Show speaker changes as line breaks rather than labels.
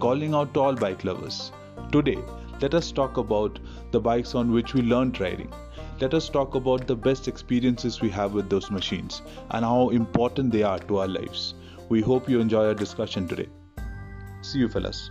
calling out to all bike lovers. Today, let us talk about the bikes on which we learned riding. Let us talk about the best experiences we have with those machines and how important they are to our lives. We hope you enjoy our discussion today. See you, fellas.